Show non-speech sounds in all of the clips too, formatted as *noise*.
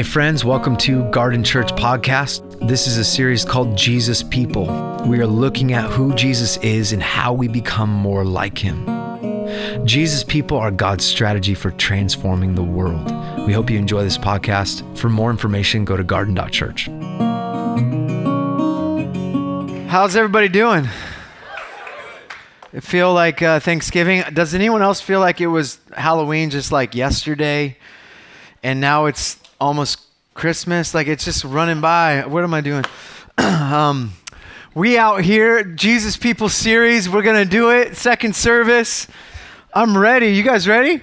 Hey, friends, welcome to Garden Church Podcast. This is a series called Jesus People. We are looking at who Jesus is and how we become more like him. Jesus People are God's strategy for transforming the world. We hope you enjoy this podcast. For more information, go to garden.church. How's everybody doing? It feel like uh, Thanksgiving? Does anyone else feel like it was Halloween just like yesterday? And now it's almost Christmas. Like it's just running by. What am I doing? *clears throat* um, we out here, Jesus People series. We're gonna do it. Second service. I'm ready. You guys ready?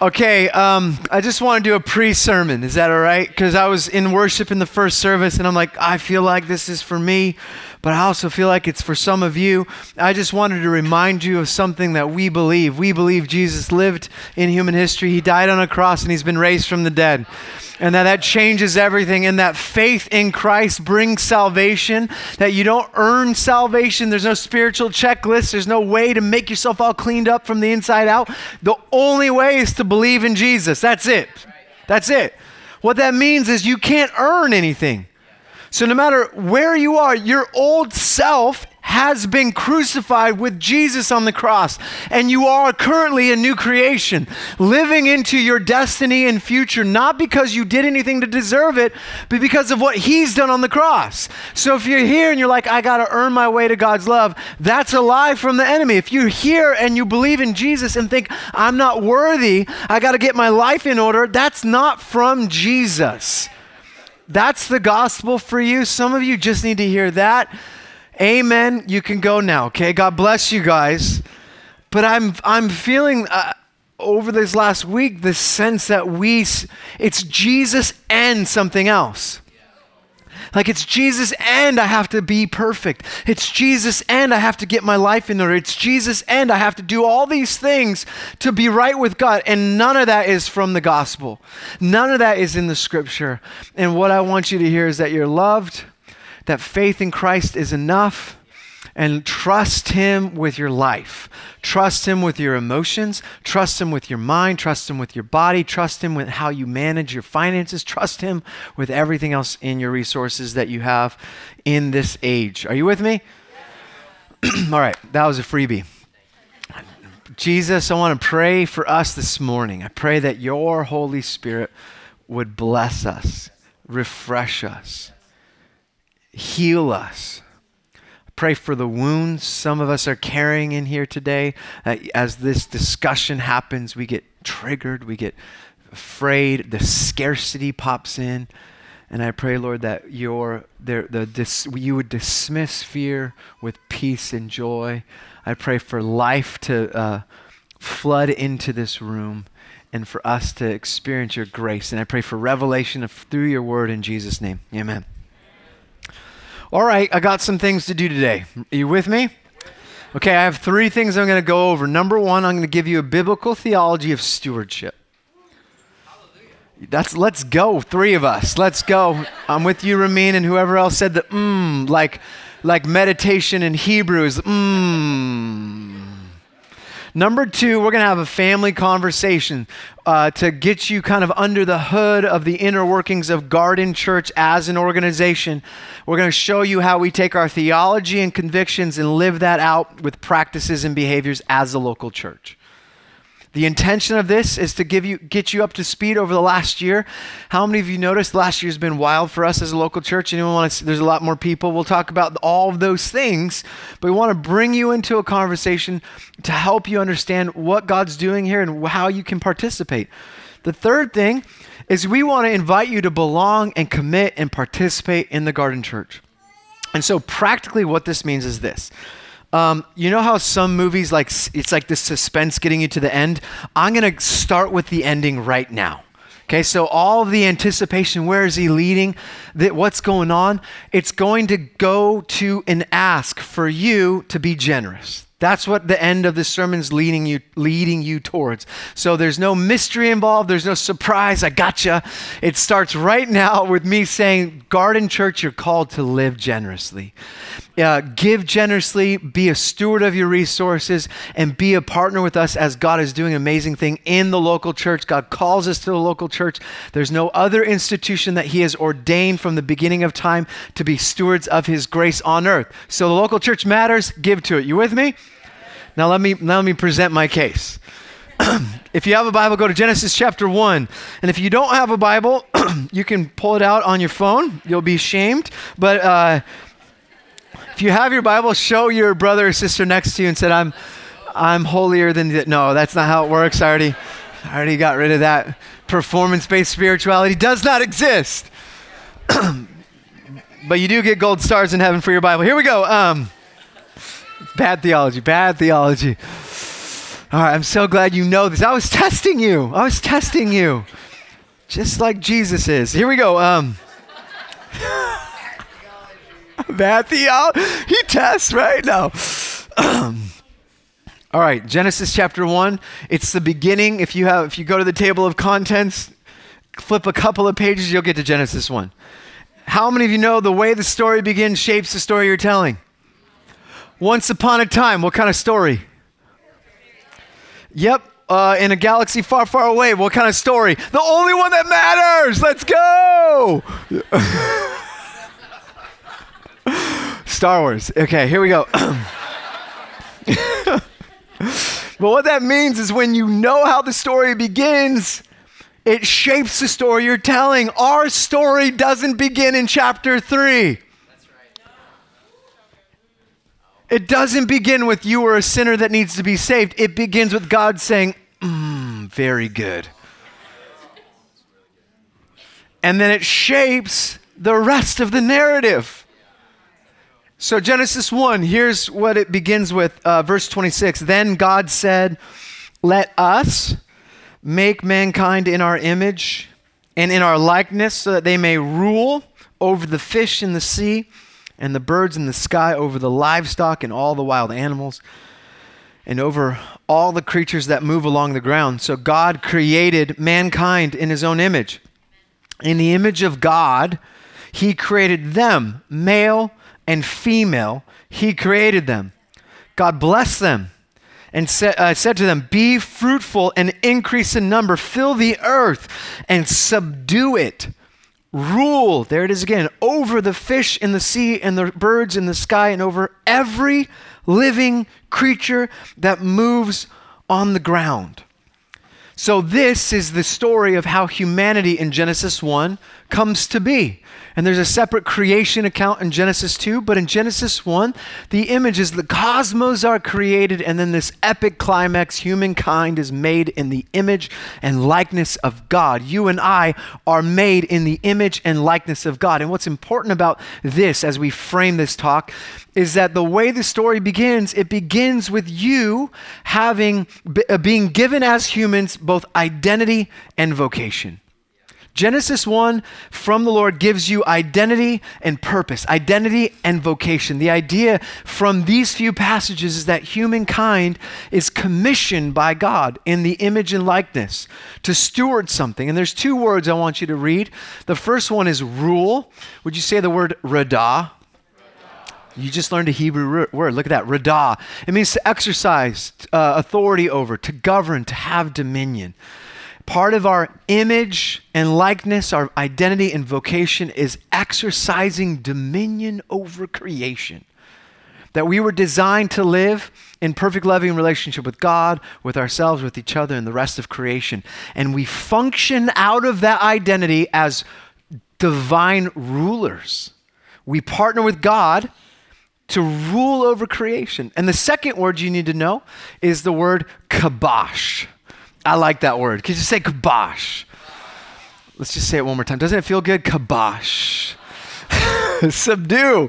Okay, um, I just want to do a pre sermon. Is that all right? Because I was in worship in the first service and I'm like, I feel like this is for me but I also feel like it's for some of you. I just wanted to remind you of something that we believe. We believe Jesus lived in human history, He died on a cross, and He's been raised from the dead. And that that changes everything, and that faith in Christ brings salvation, that you don't earn salvation. There's no spiritual checklist, there's no way to make yourself all cleaned up from the inside out. The only way is to believe in Jesus. That's it. That's it. What that means is you can't earn anything. So, no matter where you are, your old self has been crucified with Jesus on the cross, and you are currently a new creation, living into your destiny and future, not because you did anything to deserve it, but because of what He's done on the cross. So, if you're here and you're like, I got to earn my way to God's love, that's a lie from the enemy. If you're here and you believe in Jesus and think, I'm not worthy, I got to get my life in order, that's not from Jesus that's the gospel for you. Some of you just need to hear that. Amen. You can go now, okay? God bless you guys. But I'm I'm feeling uh, over this last week the sense that we it's Jesus and something else. Like it's Jesus and I have to be perfect. It's Jesus and I have to get my life in order. It's Jesus and I have to do all these things to be right with God. And none of that is from the gospel. None of that is in the scripture. And what I want you to hear is that you're loved, that faith in Christ is enough and trust Him with your life. Trust Him with your emotions. Trust Him with your mind. Trust Him with your body. Trust Him with how you manage your finances. Trust Him with everything else in your resources that you have in this age. Are you with me? *clears throat* All right, that was a freebie. Jesus, I want to pray for us this morning. I pray that your Holy Spirit would bless us, refresh us, heal us pray for the wounds some of us are carrying in here today. Uh, as this discussion happens, we get triggered, we get afraid, the scarcity pops in. And I pray, Lord, that your, the, the, dis, you would dismiss fear with peace and joy. I pray for life to uh, flood into this room and for us to experience your grace. And I pray for revelation of, through your word in Jesus' name. Amen. All right, I got some things to do today. Are you with me? Okay, I have three things I'm going to go over. Number one, I'm going to give you a biblical theology of stewardship. That's let's go, three of us. Let's go. I'm with you, Ramin, and whoever else said the mmm, like like meditation in Hebrew is mmm. Number two, we're going to have a family conversation uh, to get you kind of under the hood of the inner workings of Garden Church as an organization. We're going to show you how we take our theology and convictions and live that out with practices and behaviors as a local church. The intention of this is to give you get you up to speed over the last year. How many of you noticed last year's been wild for us as a local church? Anyone want to there's a lot more people. We'll talk about all of those things, but we want to bring you into a conversation to help you understand what God's doing here and how you can participate. The third thing is we want to invite you to belong and commit and participate in the garden church. And so practically what this means is this. Um, you know how some movies like it's like the suspense getting you to the end. I'm gonna start with the ending right now. Okay, so all the anticipation, where is he leading? That what's going on? It's going to go to an ask for you to be generous. That's what the end of the sermon is leading you, leading you towards. So there's no mystery involved. There's no surprise. I gotcha. It starts right now with me saying, Garden Church, you're called to live generously. Uh, give generously, be a steward of your resources, and be a partner with us as God is doing an amazing thing in the local church. God calls us to the local church. There's no other institution that He has ordained from the beginning of time to be stewards of His grace on earth. So the local church matters. Give to it. You with me? Now let me now let me present my case. *clears throat* if you have a Bible, go to Genesis chapter 1. And if you don't have a Bible, *clears throat* you can pull it out on your phone. You'll be shamed. But uh, if you have your Bible, show your brother or sister next to you and said, I'm, I'm holier than that. No, that's not how it works. I already, I already got rid of that. Performance based spirituality does not exist. *clears throat* but you do get gold stars in heaven for your Bible. Here we go. Um, Bad theology, bad theology. All right, I'm so glad you know this. I was testing you. I was testing you. Just like Jesus is. Here we go. Um, *laughs* *laughs* bad theology. He tests right now. *clears throat* all right, Genesis chapter 1. It's the beginning. If you have if you go to the table of contents, flip a couple of pages, you'll get to Genesis 1. How many of you know the way the story begins shapes the story you're telling? Once upon a time, what kind of story? Yep, uh, in a galaxy far, far away. What kind of story? The only one that matters. Let's go. *laughs* Star Wars. Okay, here we go. *coughs* but what that means is when you know how the story begins, it shapes the story you're telling. Our story doesn't begin in chapter 3. It doesn't begin with you are a sinner that needs to be saved. It begins with God saying, mm, very good. And then it shapes the rest of the narrative. So, Genesis 1, here's what it begins with, uh, verse 26. Then God said, Let us make mankind in our image and in our likeness, so that they may rule over the fish in the sea and the birds in the sky, over the livestock and all the wild animals, and over all the creatures that move along the ground. So God created mankind in his own image. In the image of God, he created them, male and female. He created them. God blessed them and said, uh, said to them, Be fruitful and increase in number, fill the earth and subdue it rule, there it is again, over the fish in the sea and the birds in the sky and over every living creature that moves on the ground. So, this is the story of how humanity in Genesis 1 comes to be. And there's a separate creation account in Genesis 2, but in Genesis 1, the image is the cosmos are created, and then this epic climax humankind is made in the image and likeness of God. You and I are made in the image and likeness of God. And what's important about this as we frame this talk is that the way the story begins, it begins with you having uh, being given as humans both identity and vocation. Genesis 1 from the Lord gives you identity and purpose, identity and vocation. The idea from these few passages is that humankind is commissioned by God in the image and likeness to steward something. And there's two words I want you to read. The first one is rule. Would you say the word radah? You just learned a Hebrew word. Look at that, radah. It means to exercise uh, authority over, to govern, to have dominion part of our image and likeness, our identity and vocation is exercising dominion over creation. That we were designed to live in perfect loving relationship with God, with ourselves, with each other, and the rest of creation. And we function out of that identity as divine rulers. We partner with God to rule over creation. And the second word you need to know is the word kabosh. I like that word. Can you say kabosh? Let's just say it one more time. Doesn't it feel good? Kabosh. *laughs* Subdue.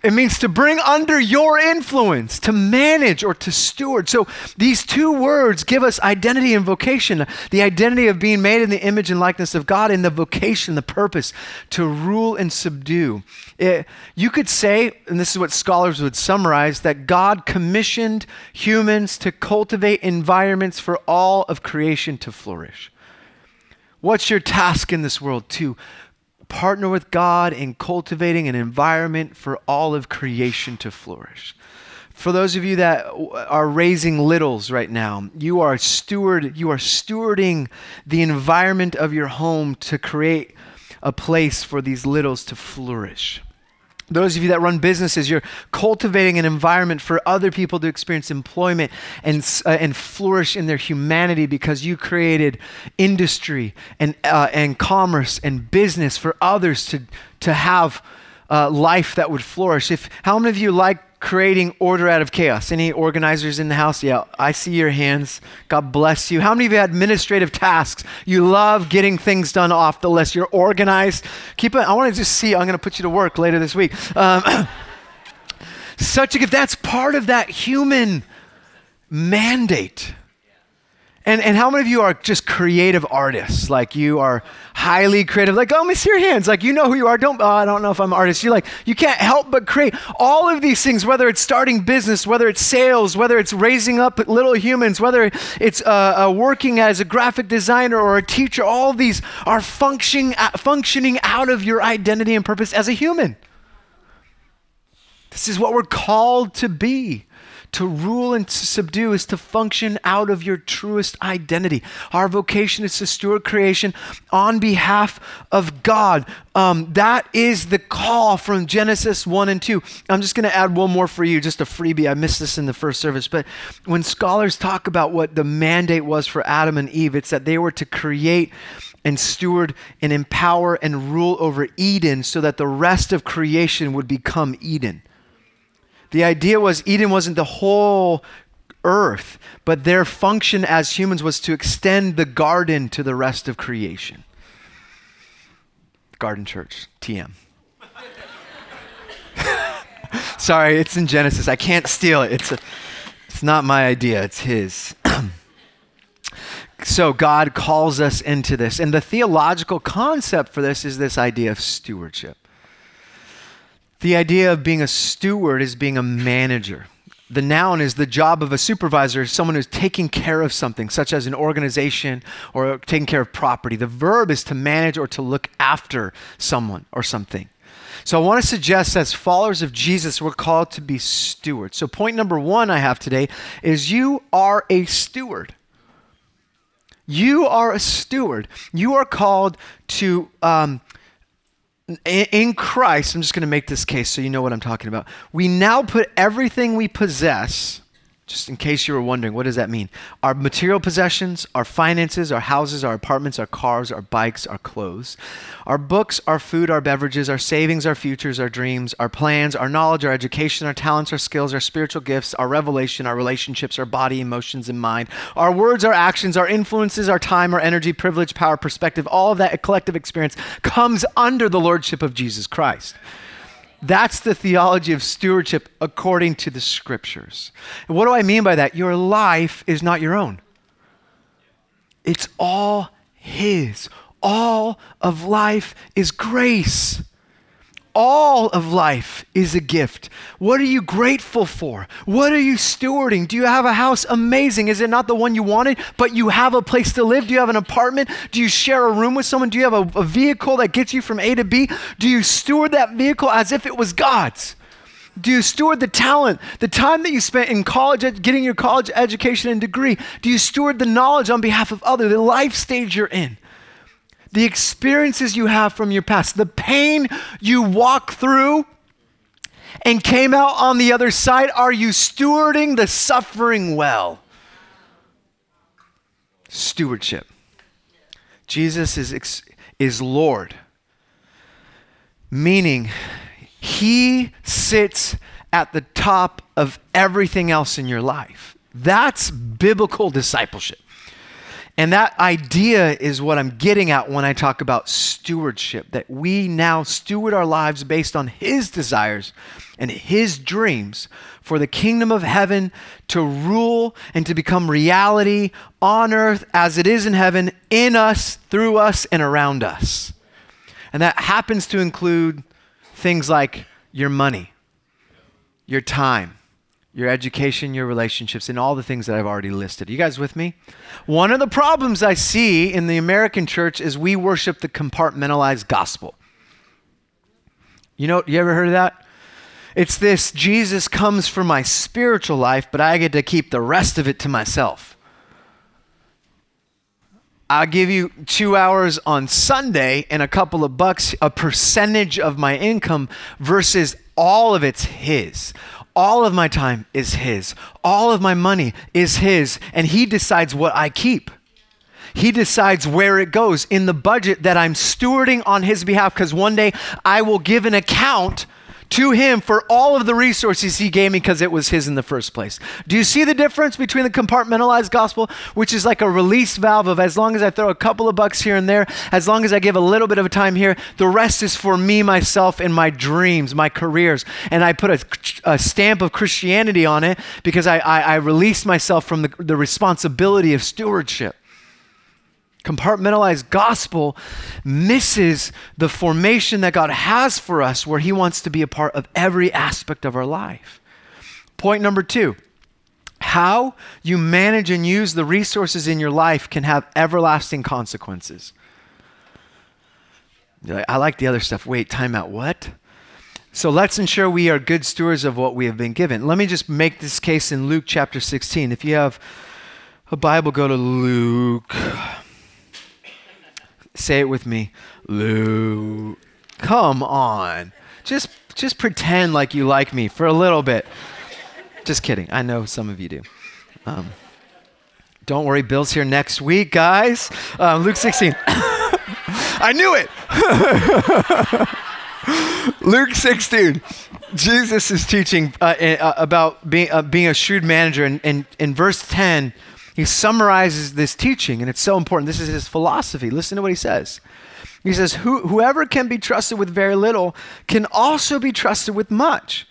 It means to bring under your influence, to manage or to steward. So these two words give us identity and vocation the identity of being made in the image and likeness of God, and the vocation, the purpose to rule and subdue. It, you could say, and this is what scholars would summarize, that God commissioned humans to cultivate environments for all of creation to flourish. What's your task in this world? To partner with God in cultivating an environment for all of creation to flourish. For those of you that are raising littles right now, you are steward you are stewarding the environment of your home to create a place for these littles to flourish. Those of you that run businesses, you're cultivating an environment for other people to experience employment and, uh, and flourish in their humanity because you created industry and, uh, and commerce and business for others to, to have uh, life that would flourish. If, how many of you like creating order out of chaos. Any organizers in the house? Yeah, I see your hands. God bless you. How many of you had administrative tasks? You love getting things done off the list. You're organized. Keep it. I want to just see. I'm going to put you to work later this week. Um, *coughs* such a gift. That's part of that human mandate. And, and how many of you are just creative artists? Like you are highly creative. Like, oh, let me your hands. Like you know who you are. Don't, oh, I don't know if I'm an artist. You like, you can't help but create all of these things, whether it's starting business, whether it's sales, whether it's raising up little humans, whether it's uh, uh, working as a graphic designer or a teacher. All these are functioning, uh, functioning out of your identity and purpose as a human. This is what we're called to be. To rule and to subdue is to function out of your truest identity. Our vocation is to steward creation on behalf of God. Um, that is the call from Genesis 1 and 2. I'm just going to add one more for you, just a freebie. I missed this in the first service. But when scholars talk about what the mandate was for Adam and Eve, it's that they were to create and steward and empower and rule over Eden so that the rest of creation would become Eden. The idea was Eden wasn't the whole earth, but their function as humans was to extend the garden to the rest of creation. Garden Church, TM. *laughs* Sorry, it's in Genesis. I can't steal it. It's, a, it's not my idea, it's his. *clears throat* so God calls us into this. And the theological concept for this is this idea of stewardship. The idea of being a steward is being a manager. The noun is the job of a supervisor, someone who's taking care of something, such as an organization or taking care of property. The verb is to manage or to look after someone or something. So I want to suggest as followers of Jesus, we're called to be stewards. So, point number one I have today is you are a steward. You are a steward. You are called to um, in Christ, I'm just going to make this case so you know what I'm talking about. We now put everything we possess just in case you were wondering, what does that mean? Our material possessions, our finances, our houses, our apartments, our cars, our bikes, our clothes, our books, our food, our beverages, our savings, our futures, our dreams, our plans, our knowledge, our education, our talents, our skills, our spiritual gifts, our revelation, our relationships, our body, emotions, and mind, our words, our actions, our influences, our time, our energy, privilege, power, perspective, all of that collective experience comes under the lordship of Jesus Christ. That's the theology of stewardship according to the scriptures. And what do I mean by that? Your life is not your own, it's all His. All of life is grace. All of life is a gift. What are you grateful for? What are you stewarding? Do you have a house? Amazing. Is it not the one you wanted, but you have a place to live? Do you have an apartment? Do you share a room with someone? Do you have a, a vehicle that gets you from A to B? Do you steward that vehicle as if it was God's? Do you steward the talent, the time that you spent in college, getting your college education and degree? Do you steward the knowledge on behalf of others, the life stage you're in? The experiences you have from your past, the pain you walk through and came out on the other side, are you stewarding the suffering well? Stewardship. Jesus is, is Lord, meaning he sits at the top of everything else in your life. That's biblical discipleship. And that idea is what I'm getting at when I talk about stewardship that we now steward our lives based on His desires and His dreams for the kingdom of heaven to rule and to become reality on earth as it is in heaven, in us, through us, and around us. And that happens to include things like your money, your time, your education, your relationships, and all the things that I've already listed. Are you guys with me? One of the problems I see in the American church is we worship the compartmentalized gospel. You know, you ever heard of that? It's this Jesus comes for my spiritual life, but I get to keep the rest of it to myself. I'll give you two hours on Sunday and a couple of bucks, a percentage of my income versus all of it's His. All of my time is His. All of my money is His. And He decides what I keep. He decides where it goes in the budget that I'm stewarding on His behalf because one day I will give an account to him for all of the resources he gave me because it was his in the first place. Do you see the difference between the compartmentalized gospel, which is like a release valve of as long as I throw a couple of bucks here and there, as long as I give a little bit of time here, the rest is for me, myself, and my dreams, my careers. And I put a, a stamp of Christianity on it because I, I, I released myself from the, the responsibility of stewardship compartmentalized gospel misses the formation that God has for us, where He wants to be a part of every aspect of our life. Point number two how you manage and use the resources in your life can have everlasting consequences. I like the other stuff. Wait, time out. What? So let's ensure we are good stewards of what we have been given. Let me just make this case in Luke chapter 16. If you have a Bible, go to Luke Say it with me. Lou. Come on. Just just pretend like you like me for a little bit. Just kidding. I know some of you do. Um, don't worry, Bill's here next week, guys. Um, Luke 16. *coughs* I knew it. *laughs* Luke 16. Jesus is teaching uh, uh, about being, uh, being a shrewd manager. And in verse 10, he summarizes this teaching, and it's so important. This is his philosophy. Listen to what he says. He says, Whoever can be trusted with very little can also be trusted with much.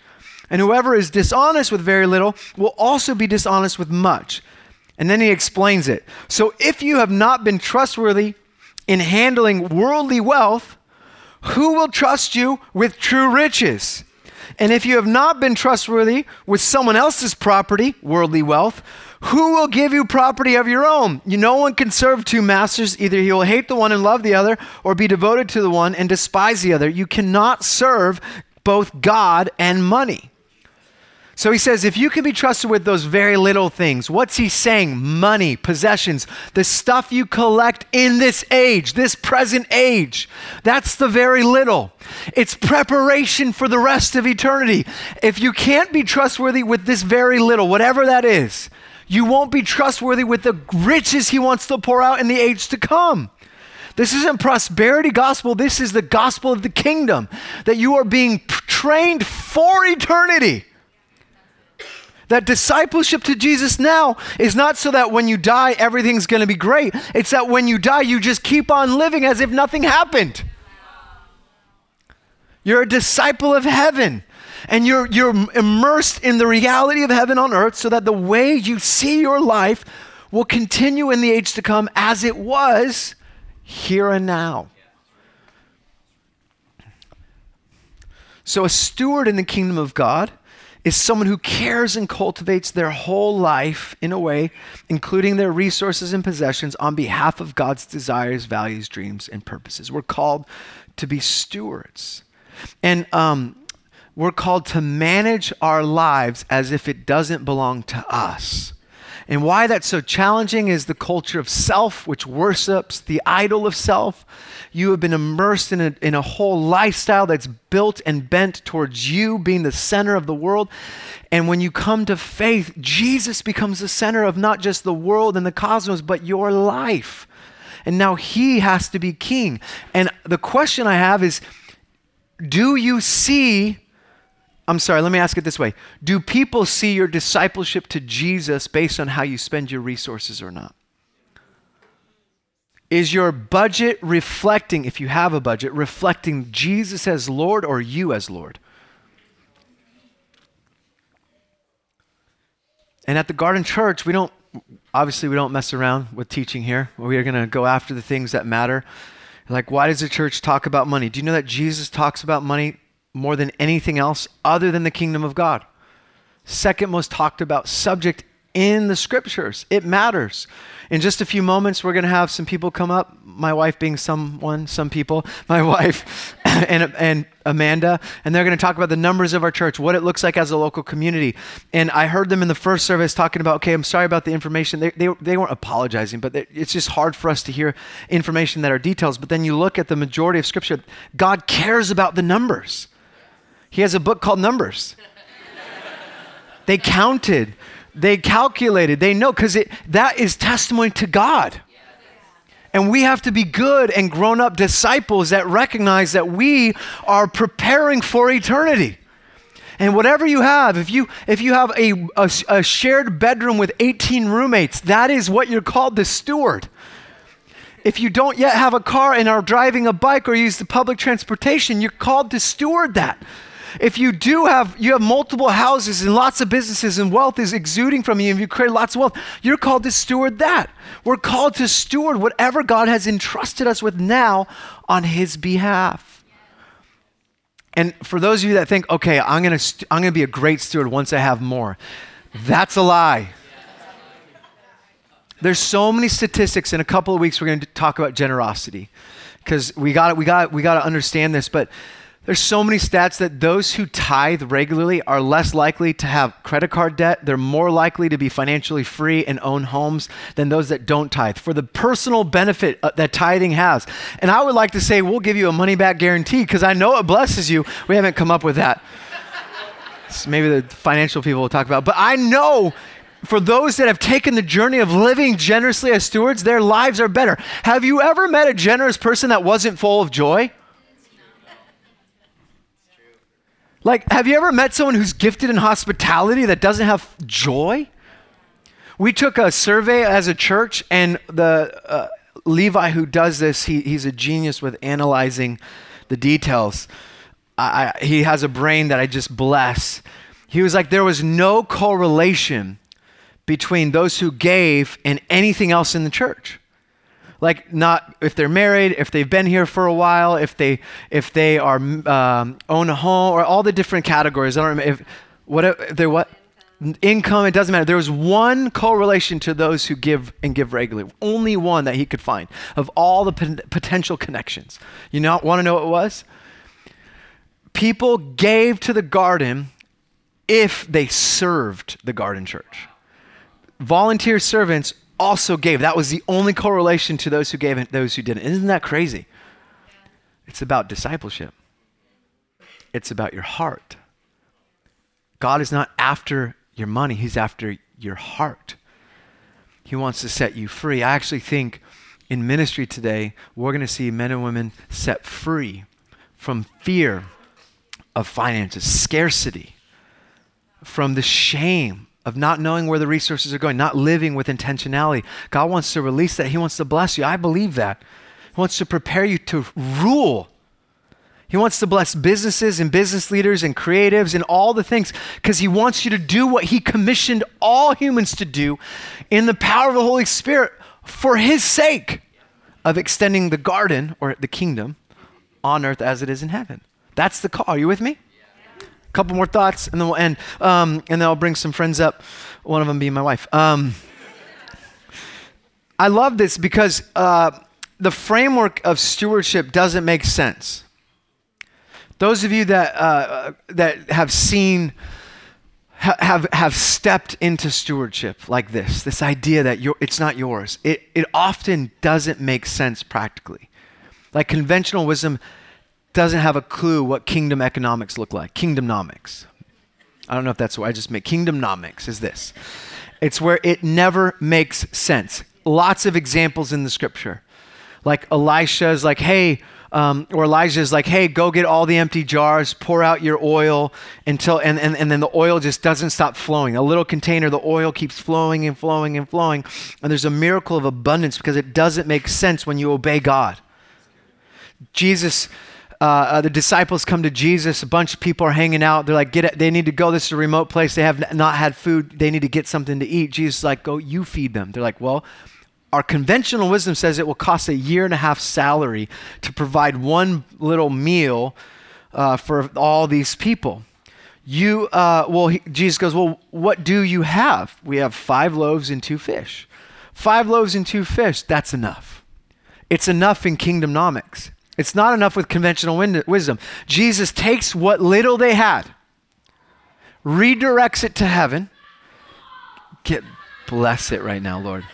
And whoever is dishonest with very little will also be dishonest with much. And then he explains it. So if you have not been trustworthy in handling worldly wealth, who will trust you with true riches? And if you have not been trustworthy with someone else's property, worldly wealth, who will give you property of your own? You, no one can serve two masters. Either he will hate the one and love the other, or be devoted to the one and despise the other. You cannot serve both God and money. So he says, if you can be trusted with those very little things, what's he saying? Money, possessions, the stuff you collect in this age, this present age. That's the very little. It's preparation for the rest of eternity. If you can't be trustworthy with this very little, whatever that is, you won't be trustworthy with the riches he wants to pour out in the age to come. This isn't prosperity gospel. This is the gospel of the kingdom that you are being trained for eternity. That discipleship to Jesus now is not so that when you die, everything's going to be great. It's that when you die, you just keep on living as if nothing happened. You're a disciple of heaven and you're, you're immersed in the reality of heaven on earth so that the way you see your life will continue in the age to come as it was here and now. So, a steward in the kingdom of God is someone who cares and cultivates their whole life in a way, including their resources and possessions, on behalf of God's desires, values, dreams, and purposes. We're called to be stewards. And um, we're called to manage our lives as if it doesn't belong to us. And why that's so challenging is the culture of self, which worships the idol of self. You have been immersed in a, in a whole lifestyle that's built and bent towards you being the center of the world. And when you come to faith, Jesus becomes the center of not just the world and the cosmos, but your life. And now he has to be king. And the question I have is do you see I'm sorry, let me ask it this way Do people see your discipleship to Jesus based on how you spend your resources or not? Is your budget reflecting, if you have a budget, reflecting Jesus as Lord or you as Lord? And at the Garden Church, we don't, obviously, we don't mess around with teaching here. We are going to go after the things that matter. Like, why does the church talk about money? Do you know that Jesus talks about money more than anything else other than the kingdom of God? Second most talked about subject in the scriptures. It matters. In just a few moments, we're going to have some people come up. My wife being someone, some people, *laughs* my wife *laughs* and, and Amanda, and they're going to talk about the numbers of our church, what it looks like as a local community. And I heard them in the first service talking about, okay, I'm sorry about the information. They, they, they weren't apologizing, but it's just hard for us to hear information that are details. But then you look at the majority of scripture, God cares about the numbers. He has a book called Numbers. they counted they calculated, they know, because that is testimony to God. And we have to be good and grown up disciples that recognize that we are preparing for eternity. And whatever you have, if you, if you have a, a, a shared bedroom with 18 roommates, that is what you're called to steward. If you don't yet have a car and are driving a bike or use the public transportation, you're called to steward that. If you do have you have multiple houses and lots of businesses and wealth is exuding from you and you create lots of wealth, you're called to steward that. We're called to steward whatever God has entrusted us with now on his behalf. And for those of you that think, okay, I'm gonna, st- I'm gonna be a great steward once I have more, that's a lie. There's so many statistics. In a couple of weeks, we're going to talk about generosity because we got we got we got to understand this. But there's so many stats that those who tithe regularly are less likely to have credit card debt. They're more likely to be financially free and own homes than those that don't tithe for the personal benefit uh, that tithing has. And I would like to say we'll give you a money back guarantee because I know it blesses you. We haven't come up with that. maybe the financial people will talk about. But I know for those that have taken the journey of living generously as stewards, their lives are better. Have you ever met a generous person that wasn't full of joy? Like, have you ever met someone who's gifted in hospitality that doesn't have joy? We took a survey as a church, and the uh, Levi who does this, he, he's a genius with analyzing the details. I, I, he has a brain that I just bless. He was like, there was no correlation between those who gave and anything else in the church like not if they're married if they've been here for a while if they if they are um, own a home or all the different categories. I don't remember if what if they're what? Income it doesn't matter. There was one correlation to those who give and give regularly. Only one that he could find of all the potential connections. You know want to know what it was? People gave to the garden if they served the garden church. Volunteer servants also gave. That was the only correlation to those who gave and those who didn't. Isn't that crazy? It's about discipleship, it's about your heart. God is not after your money, He's after your heart. He wants to set you free. I actually think in ministry today, we're going to see men and women set free from fear of finances, scarcity, from the shame of not knowing where the resources are going, not living with intentionality. God wants to release that. He wants to bless you. I believe that. He wants to prepare you to rule. He wants to bless businesses and business leaders and creatives and all the things because he wants you to do what he commissioned all humans to do in the power of the Holy Spirit for his sake of extending the garden or the kingdom on earth as it is in heaven. That's the call. Are you with me? Couple more thoughts, and then we'll end. Um, and then I'll bring some friends up, one of them being my wife. Um, I love this because uh, the framework of stewardship doesn't make sense. Those of you that, uh, that have seen, ha- have, have stepped into stewardship like this, this idea that it's not yours, it, it often doesn't make sense practically. Like conventional wisdom doesn't have a clue what kingdom economics look like. Kingdomnomics. I don't know if that's what I just made. Kingdomnomics is this. It's where it never makes sense. Lots of examples in the scripture. Like Elisha is like, hey, um, or Elijah is like, hey, go get all the empty jars, pour out your oil until, and, and, and then the oil just doesn't stop flowing. A little container, the oil keeps flowing and flowing and flowing. And there's a miracle of abundance because it doesn't make sense when you obey God. Jesus, uh, uh, the disciples come to Jesus. A bunch of people are hanging out. They're like, get it. They need to go. This is a remote place. They have not had food. They need to get something to eat. Jesus is like, go, you feed them. They're like, well, our conventional wisdom says it will cost a year and a half salary to provide one little meal uh, for all these people. You, uh, well, he, Jesus goes, well, what do you have? We have five loaves and two fish. Five loaves and two fish, that's enough. It's enough in kingdomnomics. It's not enough with conventional wisdom. Jesus takes what little they had, redirects it to heaven. Get bless it right now, Lord.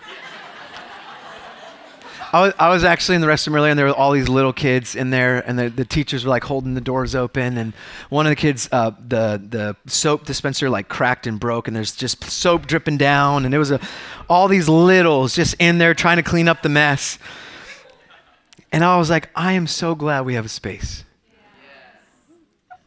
I was, actually in the restroom earlier, and there were all these little kids in there, and the, the teachers were like holding the doors open. And one of the kids, uh, the the soap dispenser like cracked and broke, and there's just soap dripping down, and there was a, all these littles just in there trying to clean up the mess. And I was like, I am so glad we have a space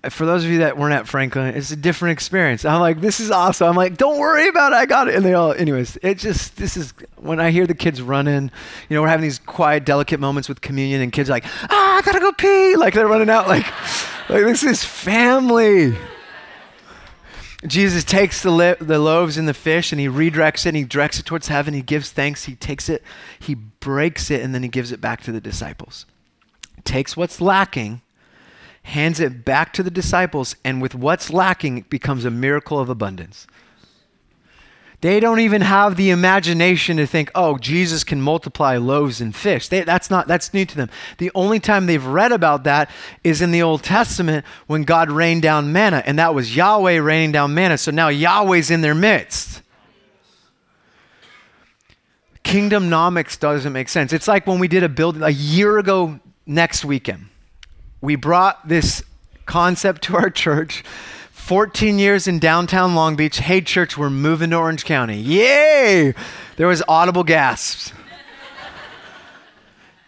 for those of you that weren't at Franklin, it's a different experience. I'm like, this is awesome. I'm like, don't worry about it. I got it. And they all, anyways, it just, this is, when I hear the kids running, you know, we're having these quiet, delicate moments with communion and kids like, ah, I gotta go pee. Like they're running out. Like, *laughs* like this is family. Jesus takes the, the loaves and the fish and he redirects it and he directs it towards heaven. He gives thanks. He takes it, he breaks it, and then he gives it back to the disciples. Takes what's lacking hands it back to the disciples, and with what's lacking, it becomes a miracle of abundance. They don't even have the imagination to think, oh, Jesus can multiply loaves and fish. They, that's not that's new to them. The only time they've read about that is in the Old Testament when God rained down manna, and that was Yahweh raining down manna. So now Yahweh's in their midst. Kingdomnomics doesn't make sense. It's like when we did a build a year ago next weekend we brought this concept to our church. 14 years in downtown Long Beach. Hey, church, we're moving to Orange County. Yay! There was audible gasps.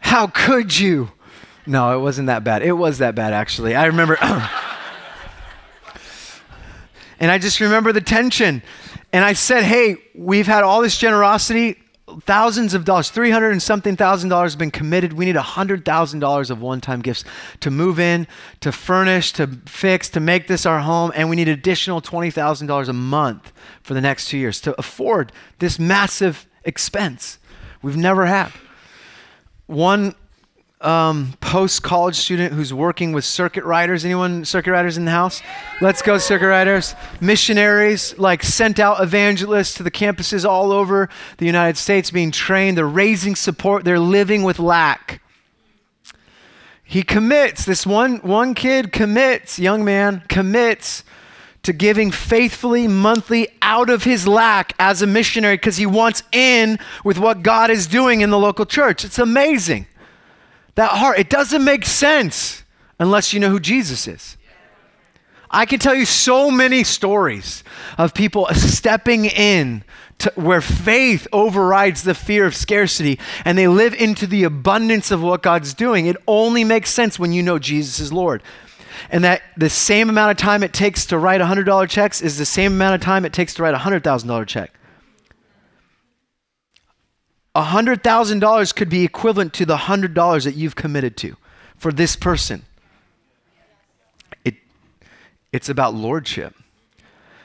How could you? No, it wasn't that bad. It was that bad, actually. I remember. *coughs* and I just remember the tension. And I said, hey, we've had all this generosity thousands of dollars, 300 and something thousand dollars have been committed. We need $100,000 of one time gifts to move in, to furnish, to fix, to make this our home. And we need additional $20,000 a month for the next two years to afford this massive expense we've never had. One um, post college student who's working with circuit riders. Anyone circuit riders in the house? Let's go, circuit riders. Missionaries, like sent out evangelists to the campuses all over the United States being trained. They're raising support, they're living with lack. He commits, this one, one kid commits, young man commits to giving faithfully monthly out of his lack as a missionary because he wants in with what God is doing in the local church. It's amazing. That heart, it doesn't make sense unless you know who Jesus is. I can tell you so many stories of people stepping in to where faith overrides the fear of scarcity and they live into the abundance of what God's doing. It only makes sense when you know Jesus is Lord. And that the same amount of time it takes to write a $100 checks is the same amount of time it takes to write a $100,000 check. $100,000 could be equivalent to the $100 that you've committed to for this person. It, it's about lordship.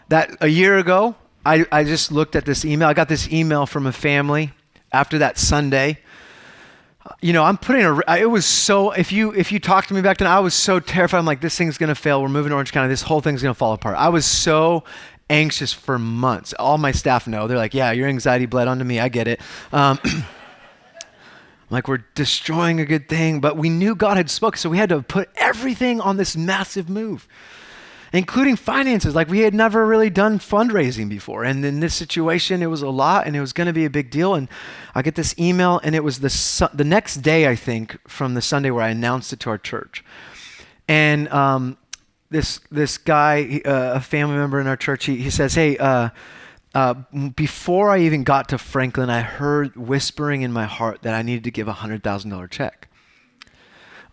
That a year ago, I, I just looked at this email. I got this email from a family after that Sunday. You know, I'm putting a. It was so. If you if you talked to me back then, I was so terrified. I'm like, this thing's gonna fail. We're moving to Orange County. This whole thing's gonna fall apart. I was so anxious for months. All my staff know. They're like, yeah, your anxiety bled onto me. I get it. Um, *clears throat* like we're destroying a good thing, but we knew God had spoken, so we had to put everything on this massive move, including finances. Like we had never really done fundraising before, and in this situation, it was a lot, and it was going to be a big deal. And I get this email, and it was the su- the next day, I think, from the Sunday where I announced it to our church, and um, this this guy, uh, a family member in our church, he, he says, "Hey, uh, uh, before I even got to Franklin, I heard whispering in my heart that I needed to give a hundred thousand dollar check."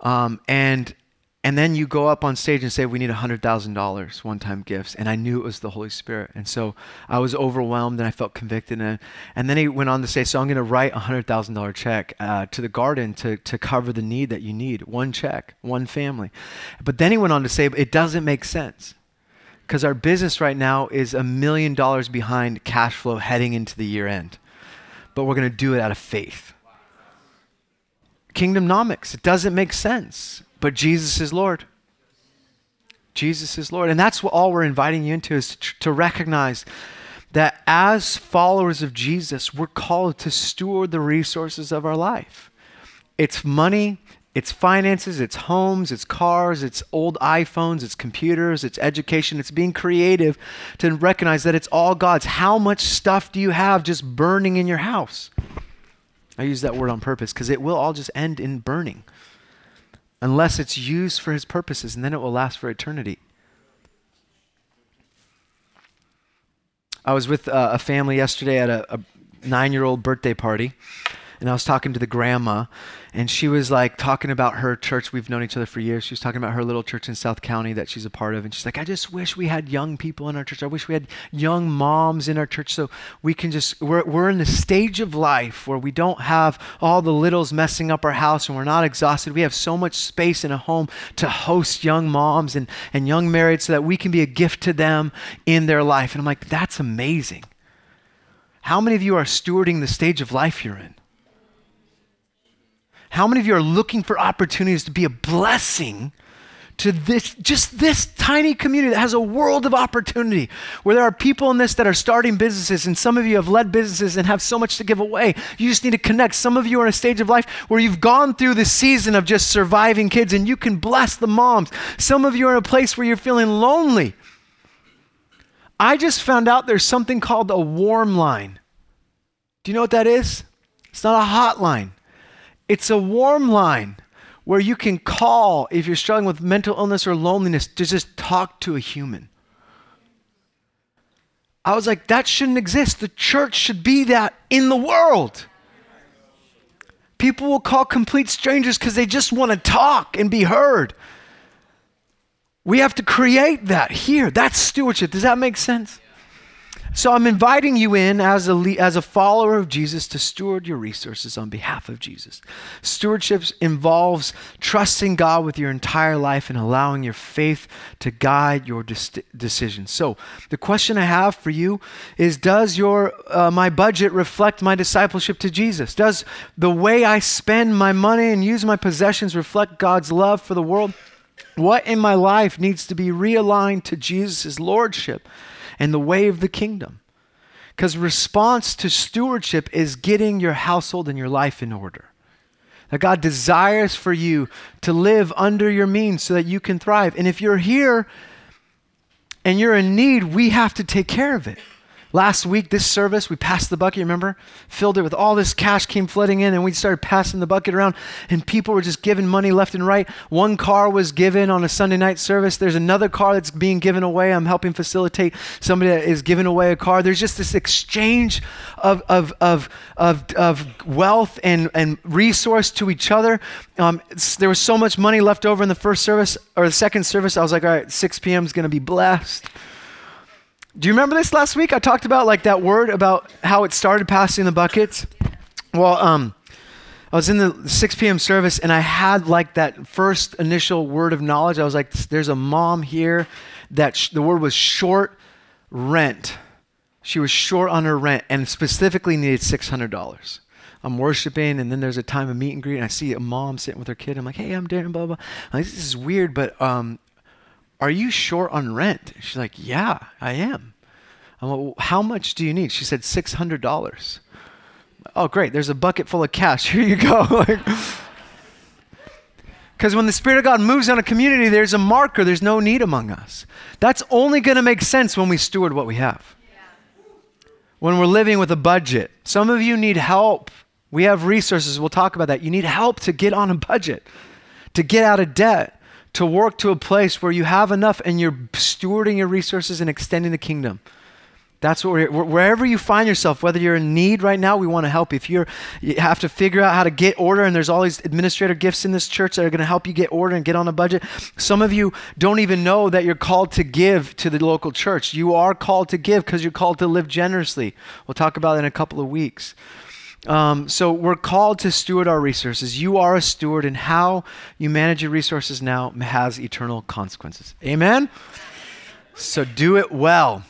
Um, and and then you go up on stage and say, We need $100,000 one time gifts. And I knew it was the Holy Spirit. And so I was overwhelmed and I felt convicted. And, and then he went on to say, So I'm going to write a $100,000 check uh, to the garden to, to cover the need that you need. One check, one family. But then he went on to say, It doesn't make sense because our business right now is a million dollars behind cash flow heading into the year end. But we're going to do it out of faith. Kingdomnomics, it doesn't make sense but Jesus is Lord. Jesus is Lord. And that's what all we're inviting you into is to, to recognize that as followers of Jesus, we're called to steward the resources of our life. It's money, it's finances, it's homes, it's cars, it's old iPhones, it's computers, it's education, it's being creative to recognize that it's all God's. How much stuff do you have just burning in your house? I use that word on purpose because it will all just end in burning unless it's used for his purposes, and then it will last for eternity. I was with uh, a family yesterday at a, a nine year old birthday party, and I was talking to the grandma, and she was like talking about her church. We've known each other for years. She was talking about her little church in South County that she's a part of. And she's like, I just wish we had young people in our church. I wish we had young moms in our church so we can just, we're, we're in the stage of life where we don't have all the littles messing up our house and we're not exhausted. We have so much space in a home to host young moms and, and young married so that we can be a gift to them in their life. And I'm like, that's amazing. How many of you are stewarding the stage of life you're in? How many of you are looking for opportunities to be a blessing to this just this tiny community that has a world of opportunity where there are people in this that are starting businesses and some of you have led businesses and have so much to give away. You just need to connect. Some of you are in a stage of life where you've gone through the season of just surviving kids and you can bless the moms. Some of you are in a place where you're feeling lonely. I just found out there's something called a warm line. Do you know what that is? It's not a hotline it's a warm line where you can call if you're struggling with mental illness or loneliness to just talk to a human. I was like, that shouldn't exist. The church should be that in the world. People will call complete strangers because they just want to talk and be heard. We have to create that here. That's stewardship. Does that make sense? So I'm inviting you in as a, as a follower of Jesus to steward your resources on behalf of Jesus. Stewardship involves trusting God with your entire life and allowing your faith to guide your decisions. So the question I have for you is Does your, uh, my budget reflect my discipleship to Jesus? Does the way I spend my money and use my possessions reflect God's love for the world? What in my life needs to be realigned to Jesus' lordship? And the way of the kingdom. Because response to stewardship is getting your household and your life in order. That God desires for you to live under your means so that you can thrive. And if you're here and you're in need, we have to take care of it. Last week, this service, we passed the bucket, remember? Filled it with all this cash came flooding in, and we started passing the bucket around, and people were just giving money left and right. One car was given on a Sunday night service. There's another car that's being given away. I'm helping facilitate somebody that is giving away a car. There's just this exchange of, of, of, of, of wealth and, and resource to each other. Um, there was so much money left over in the first service or the second service. I was like, all right, 6 p.m. is going to be blessed. Do you remember this last week? I talked about like that word about how it started passing the buckets. Well, um, I was in the 6 p.m. service and I had like that first initial word of knowledge. I was like, there's a mom here that sh- the word was short rent. She was short on her rent and specifically needed $600. I'm worshiping, and then there's a time of meet and greet, and I see a mom sitting with her kid. I'm like, hey, I'm Darren, blah, blah. I'm like, this is weird, but um, are you short on rent? She's like, Yeah, I am. I'm like, well, How much do you need? She said, $600. Oh, great. There's a bucket full of cash. *laughs* Here you go. *laughs* Because when the Spirit of God moves on a community, there's a marker, there's no need among us. That's only going to make sense when we steward what we have. When we're living with a budget. Some of you need help. We have resources. We'll talk about that. You need help to get on a budget, to get out of debt to work to a place where you have enough and you're stewarding your resources and extending the kingdom. That's what we're, wherever you find yourself, whether you're in need right now, we want to help. If you're, you have to figure out how to get order, and there's all these administrator gifts in this church that are going to help you get order and get on a budget. Some of you don't even know that you're called to give to the local church. You are called to give because you're called to live generously. We'll talk about it in a couple of weeks. Um, so we're called to steward our resources. You are a steward, and how you manage your resources now has eternal consequences. Amen? So do it well.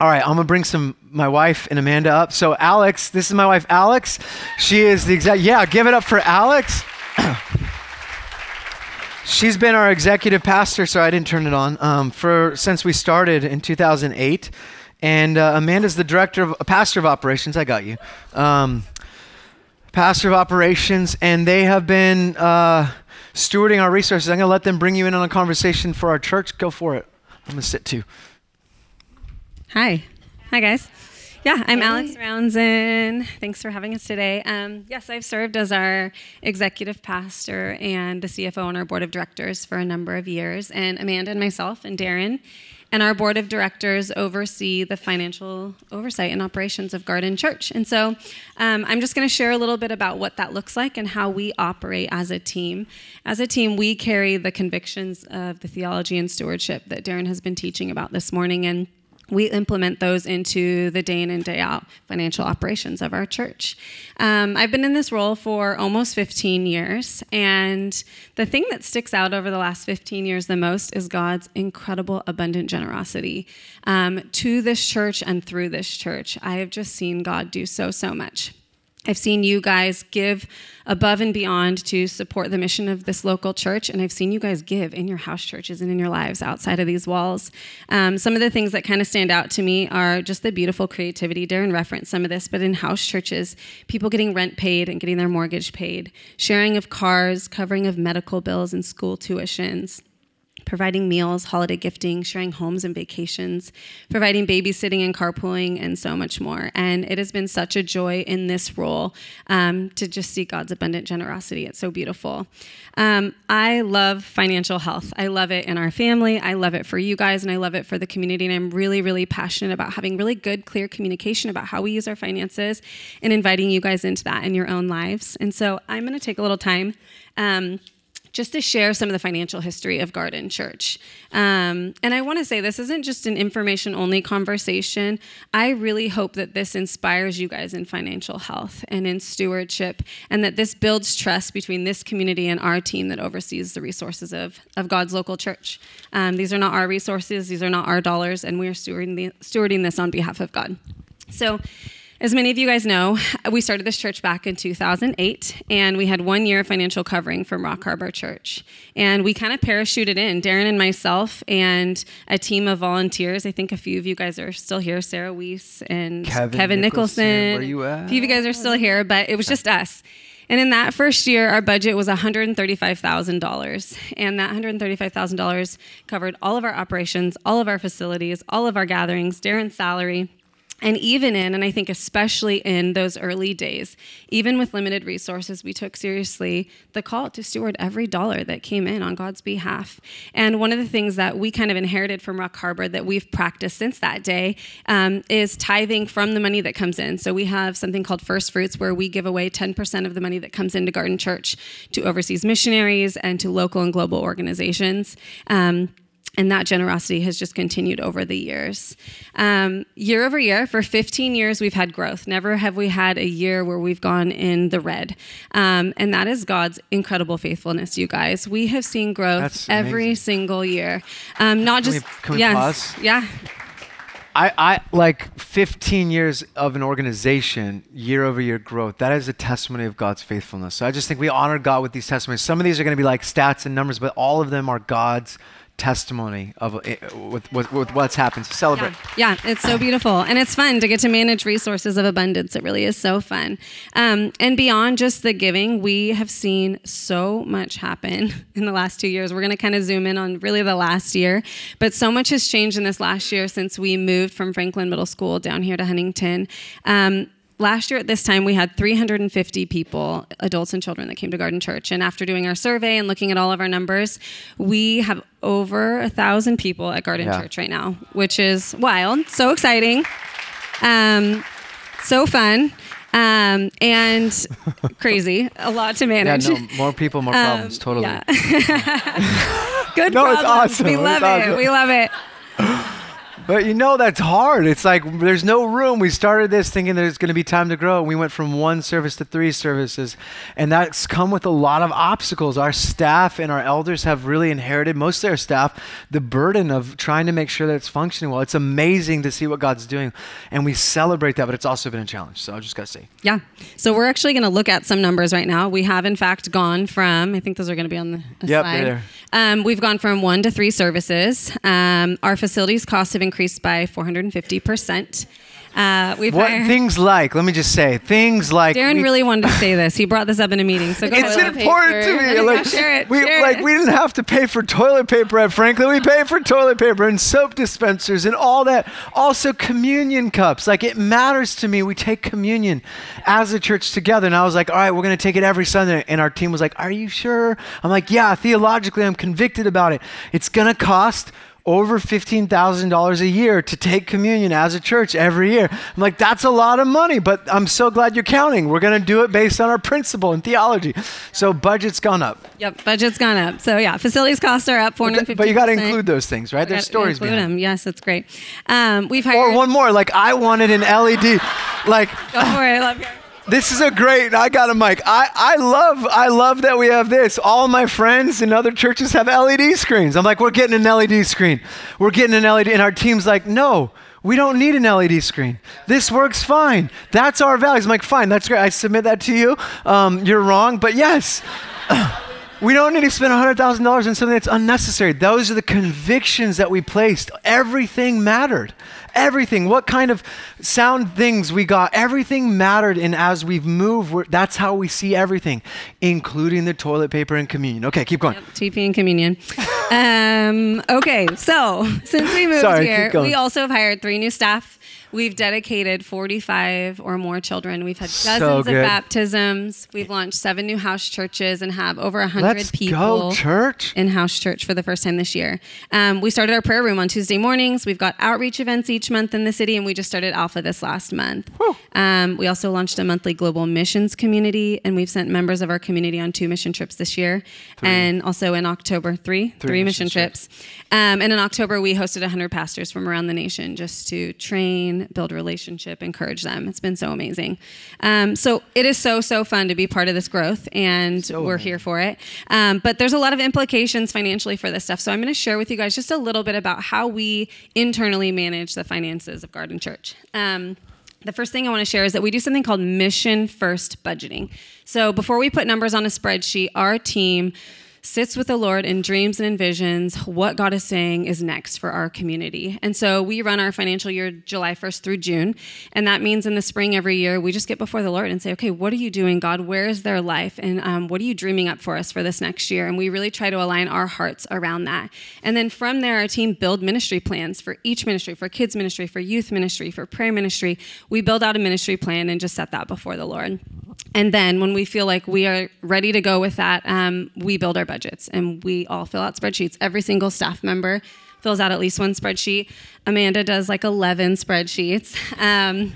All right, I'm gonna bring some my wife and Amanda up. So Alex, this is my wife Alex. She is the exact yeah. Give it up for Alex. *coughs* She's been our executive pastor. Sorry, I didn't turn it on. Um, for since we started in 2008, and uh, Amanda's the director of pastor of operations. I got you. Um, pastor of operations, and they have been uh, stewarding our resources. I'm gonna let them bring you in on a conversation for our church. Go for it. I'm gonna sit too. Hi. Hi, guys. Yeah, I'm hey. Alex Rouanzoin. Thanks for having us today. Um, yes, I've served as our executive pastor and the CFO on our board of directors for a number of years. And Amanda and myself and Darren and our board of directors oversee the financial oversight and operations of Garden Church. And so um, I'm just going to share a little bit about what that looks like and how we operate as a team. As a team, we carry the convictions of the theology and stewardship that Darren has been teaching about this morning. And we implement those into the day in and day out financial operations of our church. Um, I've been in this role for almost 15 years, and the thing that sticks out over the last 15 years the most is God's incredible, abundant generosity um, to this church and through this church. I have just seen God do so, so much. I've seen you guys give above and beyond to support the mission of this local church, and I've seen you guys give in your house churches and in your lives outside of these walls. Um, some of the things that kind of stand out to me are just the beautiful creativity. Darren referenced some of this, but in house churches, people getting rent paid and getting their mortgage paid, sharing of cars, covering of medical bills and school tuitions providing meals, holiday gifting, sharing homes and vacations, providing babysitting and carpooling, and so much more. And it has been such a joy in this role um, to just see God's abundant generosity. It's so beautiful. Um, I love financial health. I love it in our family. I love it for you guys, and I love it for the community. And I'm really, really passionate about having really good, clear communication about how we use our finances and inviting you guys into that in your own lives. And so I'm going to take a little time. Um, just to share some of the financial history of Garden Church. Um, and I want to say this isn't just an information only conversation. I really hope that this inspires you guys in financial health and in stewardship, and that this builds trust between this community and our team that oversees the resources of, of God's local church. Um, these are not our resources, these are not our dollars, and we are stewarding, the, stewarding this on behalf of God. So, as many of you guys know, we started this church back in 2008, and we had one year of financial covering from Rock Harbor Church. And we kind of parachuted in, Darren and myself, and a team of volunteers. I think a few of you guys are still here Sarah Weiss and Kevin, Kevin Nicholson. Nicholson. Where you at? A few of you guys are still here, but it was just us. And in that first year, our budget was $135,000. And that $135,000 covered all of our operations, all of our facilities, all of our gatherings, Darren's salary, and even in, and I think especially in those early days, even with limited resources, we took seriously the call to steward every dollar that came in on God's behalf. And one of the things that we kind of inherited from Rock Harbor that we've practiced since that day um, is tithing from the money that comes in. So we have something called First Fruits where we give away 10% of the money that comes into Garden Church to overseas missionaries and to local and global organizations. Um, and that generosity has just continued over the years. Um, year over year, for 15 years, we've had growth. Never have we had a year where we've gone in the red. Um, and that is God's incredible faithfulness, you guys. We have seen growth every single year. Um, not can just, we, can we yes, pause? yeah. I, I like 15 years of an organization, year over year growth. That is a testimony of God's faithfulness. So I just think we honor God with these testimonies. Some of these are going to be like stats and numbers, but all of them are God's testimony of uh, with, with, with, what's happened. So celebrate. Yeah. yeah. it's so beautiful. And it's fun to get to manage resources of abundance. It really is so fun. Um, and beyond just the giving, we have seen so much happen *laughs* in the last two years. We're going to kind of zoom in on really the last year. But so much has changed in this last year since we moved from Franklin Middle School down here to Huntington. Um, last year at this time, we had 350 people, adults and children, that came to Garden Church. And after doing our survey and looking at all of our numbers, we have over a thousand people at Garden Yeah. Church right now, which is wild. So exciting. Um, so fun. Um, and *laughs* crazy. A lot to manage. Yeah, no, more people, more problems. Totally. Um, Yeah. *laughs* Good No, it's awesome. We It's love it. awesome. We love it. *laughs* But you know that's hard. It's like there's no room. We started this thinking there's going to be time to grow. We went from one service to three services, and that's come with a lot of obstacles. Our staff and our elders have really inherited most of their staff the burden of trying to make sure that it's functioning well. It's amazing to see what God's doing, and we celebrate that. But it's also been a challenge. So I just got to say, Yeah. So we're actually going to look at some numbers right now. We have, in fact, gone from, I think those are going to be on the Yep, slide. they're there. Um, we've gone from one to three services. Um, our facilities costs have increased by 450%. Uh, we've what hired- things like? Let me just say things like Darren we- really wanted to say this. He brought this up in a meeting. So go It's ahead. important to me. Like, share it. we share like it. we didn't have to pay for toilet paper at Franklin. We paid for toilet paper and soap dispensers and all that. Also communion cups. Like it matters to me. We take communion as a church together. And I was like, all right, we're gonna take it every Sunday. And our team was like, Are you sure? I'm like, Yeah, theologically, I'm convicted about it. It's gonna cost over $15,000 a year to take communion as a church every year. I'm like, that's a lot of money, but I'm so glad you're counting. We're going to do it based on our principle and theology. So budget's gone up. Yep, budget's gone up. So yeah, facilities costs are up 450 But you got to include those things, right? There's stories include behind. them. Yes, that's great. Um, we've Or one more, like I wanted an LED. Like Go for it. I love you. This is a great. I got a mic. I I love I love that we have this. All my friends in other churches have LED screens. I'm like, we're getting an LED screen. We're getting an LED, and our team's like, no. We don't need an LED screen. This works fine. That's our values. I'm like, fine, that's great. I submit that to you. Um, you're wrong, but yes. We don't need to spend $100,000 on something that's unnecessary. Those are the convictions that we placed. Everything mattered. Everything. What kind of sound things we got, everything mattered. And as we've moved, we're, that's how we see everything, including the toilet paper and communion. Okay, keep going. TP and communion. *laughs* um, okay, so *laughs* since we moved Sorry, here, we also have hired three new staff. We've dedicated 45 or more children. We've had So dozens of baptisms. We've launched seven new house churches and have over 100 Let's people go, church. in house church for the first time this year. Um, we started our prayer room on Tuesday mornings. We've got outreach events each month in the city, and we just started Alpha this last month. Um, we also launched a monthly global missions community, and we've sent members of our community on two mission trips this year. And also in October, three, three, mission, mission trips. Um, and in October, we hosted 100 pastors from around the nation just to train, build relationship, encourage them. It's been so amazing. Um, so it is so, so fun to be part of this growth, and we're here for it. Um, but there's a lot of implications financially for this stuff. So I'm going to share with you guys just a little bit about how we internally manage the finances of Garden Church. Um, the first thing I want to share is that we do something called mission first budgeting. So before we put numbers on a spreadsheet, our team sits with the Lord and dreams and envisions what God is saying is next for our community. And so we run our financial year July 1st through June. And that means in the spring every year, we just get before the Lord and say, okay, what are you doing, God? Where is their life? And um, what are you dreaming up for us for this next year? And we really try to align our hearts around that. And then from there, our team build ministry plans for each ministry, for kids ministry, for youth ministry, for prayer ministry. We build out a ministry plan and just set that before the Lord. And then when we feel like we are ready to go with that, um, we build our budgets and we all fill out spreadsheets. Every single staff member fills out at least one spreadsheet. Amanda does like 11 spreadsheets. Um,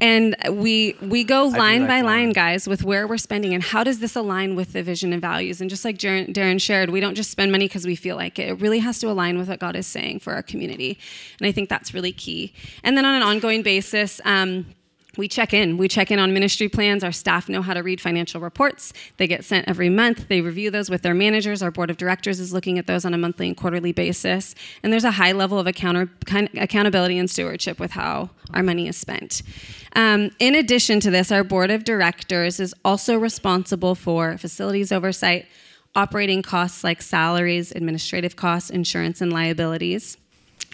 and we we go line like by that. line, guys, with where we're spending and how does this align with the vision and values. And just like Darren, Darren shared, we don't just spend money because we feel like it. It really has to align with what God is saying for our community. And I think that's really key. And then on an ongoing basis, um, we check in. We check in on ministry plans. Our staff know how to read financial reports. They get sent every month. They review those with their managers. Our board of directors is looking at those on a monthly and quarterly basis. And there's a high level of account- accountability and stewardship with how our money is spent. Um, in addition to this, our board of directors is also responsible for facilities oversight, operating costs like salaries, administrative costs, insurance, and liabilities.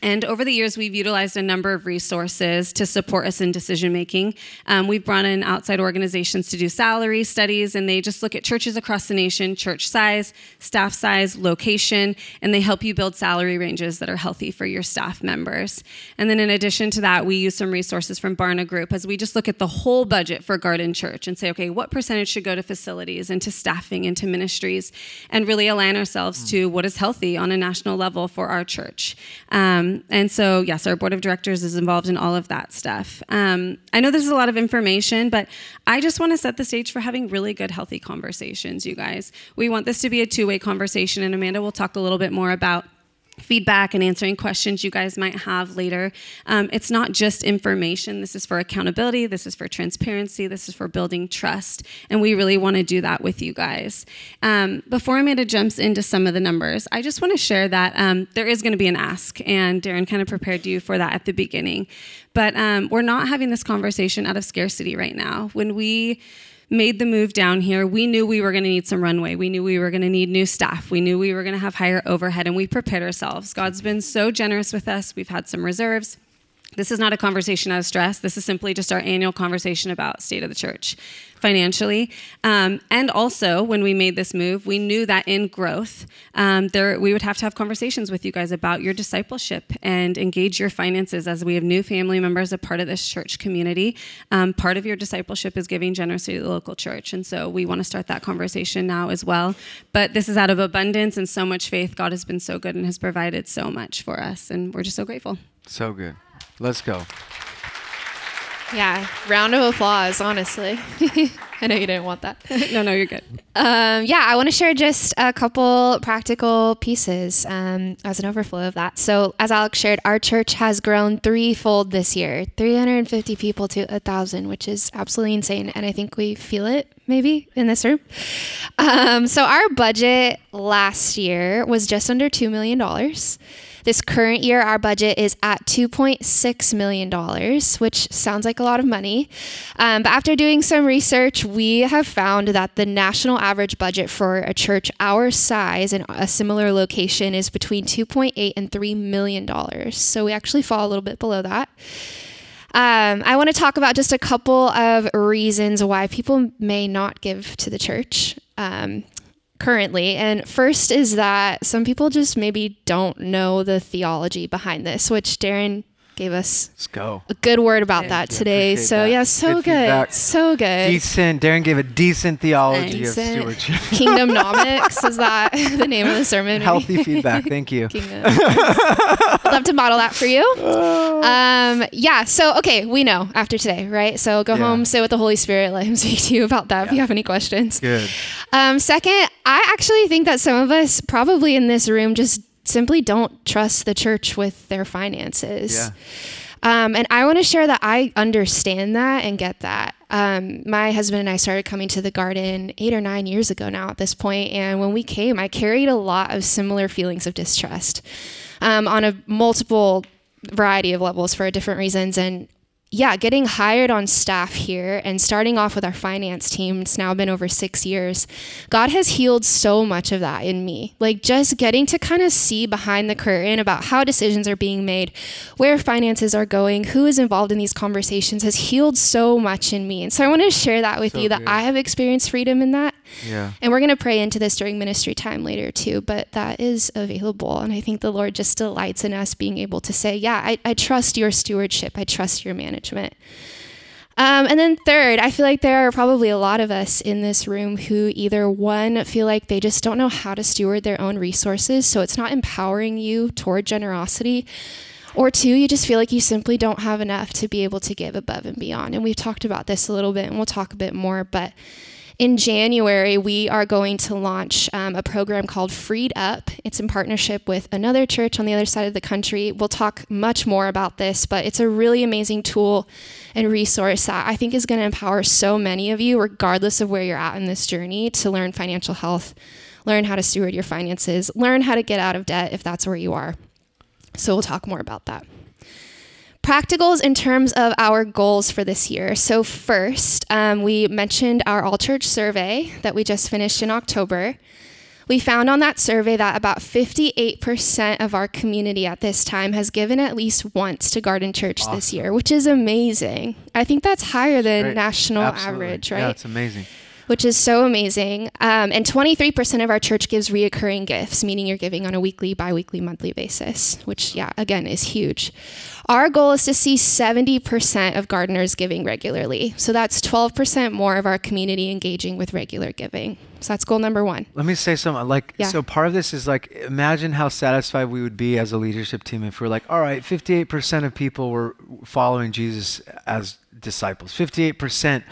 And over the years, we've utilized a number of resources to support us in decision making. Um, we've brought in outside organizations to do salary studies, and they just look at churches across the nation, church size, staff size, location, and they help you build salary ranges that are healthy for your staff members. And then, in addition to that, we use some resources from Barna Group as we just look at the whole budget for Garden Church and say, okay, what percentage should go to facilities and to staffing and to ministries, and really align ourselves to what is healthy on a national level for our church. Um, and so, yes, our board of directors is involved in all of that stuff. Um, I know this is a lot of information, but I just want to set the stage for having really good, healthy conversations, you guys. We want this to be a two way conversation, and Amanda will talk a little bit more about feedback and answering questions you guys might have later. Um, it's not just information. This is for accountability. This is for transparency. This is for building trust. And we really want to do that with you guys. Um, before Amanda jumps into some of the numbers, I just want to share that um, there is going to be an ask. And Darren kind of prepared you for that at the beginning. But um, we're not having this conversation out of scarcity right now. When we made the move down here, we knew we were going to need some runway. We knew we were going to need new staff. We knew we were going to have higher overhead, and we prepared ourselves. God's been so generous with us. We've had some reserves. This is not a conversation out of stress. This is simply just our annual conversation about state of the church financially. Um, and also, when we made this move, we knew that in growth, um, there we would have to have conversations with you guys about your discipleship and engage your finances as we have new family members a part of this church community. Um, part of your discipleship is giving generously to the local church, and so we want to start that conversation now as well. But this is out of abundance and so much faith. God has been so good and has provided so much for us, and we're just so grateful. So good. Let's go. Yeah, round of applause, honestly. *laughs* I know you didn't want that. *laughs* no, no, you're good. Um, yeah, I want to share just a couple practical pieces um, as an overflow of that. So, as Alex shared, our church has grown threefold this year 350 people to 1,000, which is absolutely insane. And I think we feel it maybe in this room. Um, so, our budget last year was just under $2 million. This current year, our budget is at $2.6 million, which sounds like a lot of money. Um, but after doing some research, we have found that the national average budget for a church our size in a similar location is between 2.8 and 3 million dollars. So we actually fall a little bit below that. Um, I want to talk about just a couple of reasons why people may not give to the church. Um, currently. And first is that some people just maybe don't know the theology behind this, which Darren gave us Let's go. a good word about that today. So that. yeah, so Good good, so good. Decent. Darren gave a decent theology Decent. of stewardship. *laughs* Kingdomnomics *laughs* is that *laughs* the name of the sermon? Healthy feedback. Thank you. Kingdom. I'd love to model that for you. Um, yeah. So okay, we know after today, right? So go Yeah. home, sit with the Holy Spirit, let Him speak to you about that if you have any questions. Good. Um, second, I actually think that some of us probably in this room just simply don't trust the church with their finances. Yeah. Um, and I want to share that I understand that and get that. Um, my husband and I started coming to the garden eight or nine years ago now at this point, and when we came, I carried a lot of similar feelings of distrust um, on a multiple variety of levels for different reasons. And yeah, getting hired on staff here and starting off with our finance team, it's now been over six years. God has healed so much of that in me. Like just getting to kind of see behind the curtain about how decisions are being made, where finances are going, who is involved in these conversations has healed so much in me. And so I want to share that with So you that. I have experienced freedom in that. Yeah. And we're going to pray into this during ministry time later too, but that is available. And I think the Lord just delights in us being able to say, Yeah, I, I trust your stewardship, I trust your management. Um, and then, third, I feel like there are probably a lot of us in this room who either one feel like they just don't know how to steward their own resources, so it's not empowering you toward generosity, or two, you just feel like you simply don't have enough to be able to give above and beyond. And we've talked about this a little bit, and we'll talk a bit more, but in January, we are going to launch um, a program called Freed Up. It's in partnership with another church on the other side of the country. We'll talk much more about this, but it's a really amazing tool and resource that I think is going to empower so many of you, regardless of where you're at in this journey, to learn financial health, learn how to steward your finances, learn how to get out of debt if that's where you are. So we'll talk more about that practicals in terms of our goals for this year. So, first, um, we mentioned our all church survey that we just finished in October. We found on that survey that about 58% of our community at this time has given at least once to Garden Church awesome. this year, which is amazing. I think that's higher than Great. national Absolutely. average, right? Yeah, it's amazing which is so amazing. Um, and 23% of our church gives reoccurring gifts, meaning you're giving on a weekly, bi weekly, monthly basis, which, yeah, again, is huge. Our goal is to see 70% of gardeners giving regularly. So that's 12% more of our community engaging with regular giving. So that's goal number one. Let me say something. Like, yeah. so part of this is like, imagine how satisfied we would be as a leadership team if we're like, all right, 58% of people were following Jesus as disciples. 58%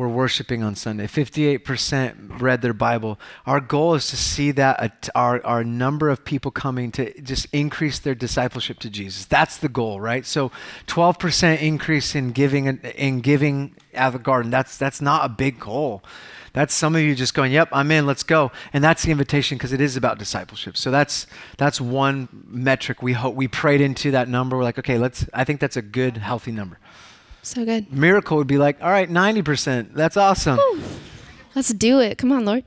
were worshiping on Sunday. 58% read their Bible. Our goal is to see that our, our number of people coming to just increase their discipleship to Jesus. That's the goal, right? So 12% increase in giving in giving at the garden. That's that's not a big goal. That's some of you just going, "Yep, I'm in. Let's go." And that's the invitation because it is about discipleship. So that's that's one metric we hope we prayed into that number. We're like, "Okay, let's I think that's a good healthy number." So good. Miracle would be like, all right, 90%. That's awesome. Let's do it. Come on, Lord.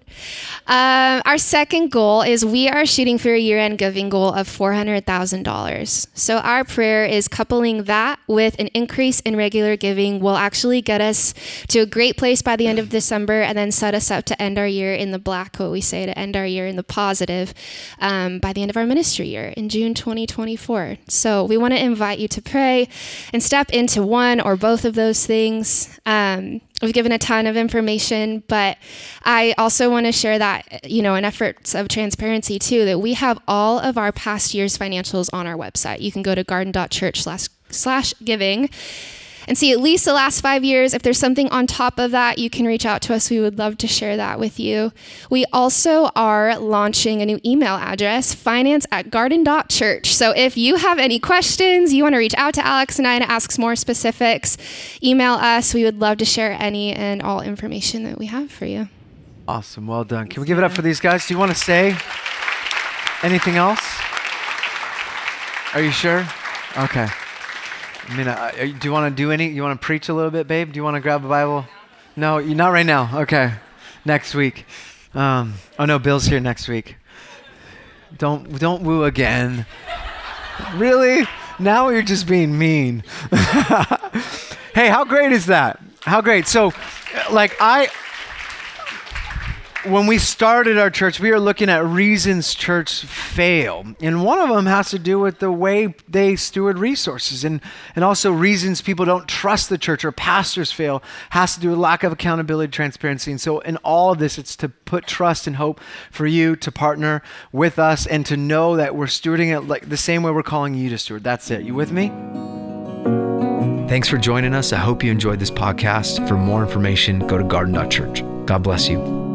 Um, our second goal is we are shooting for a year end giving goal of $400,000. So, our prayer is coupling that with an increase in regular giving will actually get us to a great place by the end of December and then set us up to end our year in the black, what we say, to end our year in the positive um, by the end of our ministry year in June 2024. So, we want to invite you to pray and step into one or both of those things. Um, We've given a ton of information, but I also want to share that, you know, in efforts of transparency too, that we have all of our past year's financials on our website. You can go to garden.church slash giving and see at least the last five years. If there's something on top of that, you can reach out to us. We would love to share that with you. We also are launching a new email address, finance at garden.church. So if you have any questions, you want to reach out to Alex and I to ask more specifics, email us. We would love to share any and all information that we have for you. Awesome. Well done. Can we give it up for these guys? Do you want to say anything else? Are you sure? Okay. I mean, uh, do you want to do any? You want to preach a little bit, babe? Do you want to grab a Bible? No, you not right now. Okay, next week. Um, oh no, Bill's here next week. Don't don't woo again. really? Now you're just being mean. *laughs* hey, how great is that? How great. So, like I when we started our church, we were looking at reasons church fail. And one of them has to do with the way they steward resources and, and also reasons people don't trust the church or pastors fail has to do with lack of accountability, transparency. And so in all of this, it's to put trust and hope for you to partner with us and to know that we're stewarding it like the same way we're calling you to steward. That's it. You with me? Thanks for joining us. I hope you enjoyed this podcast. For more information, go to garden.church. God bless you.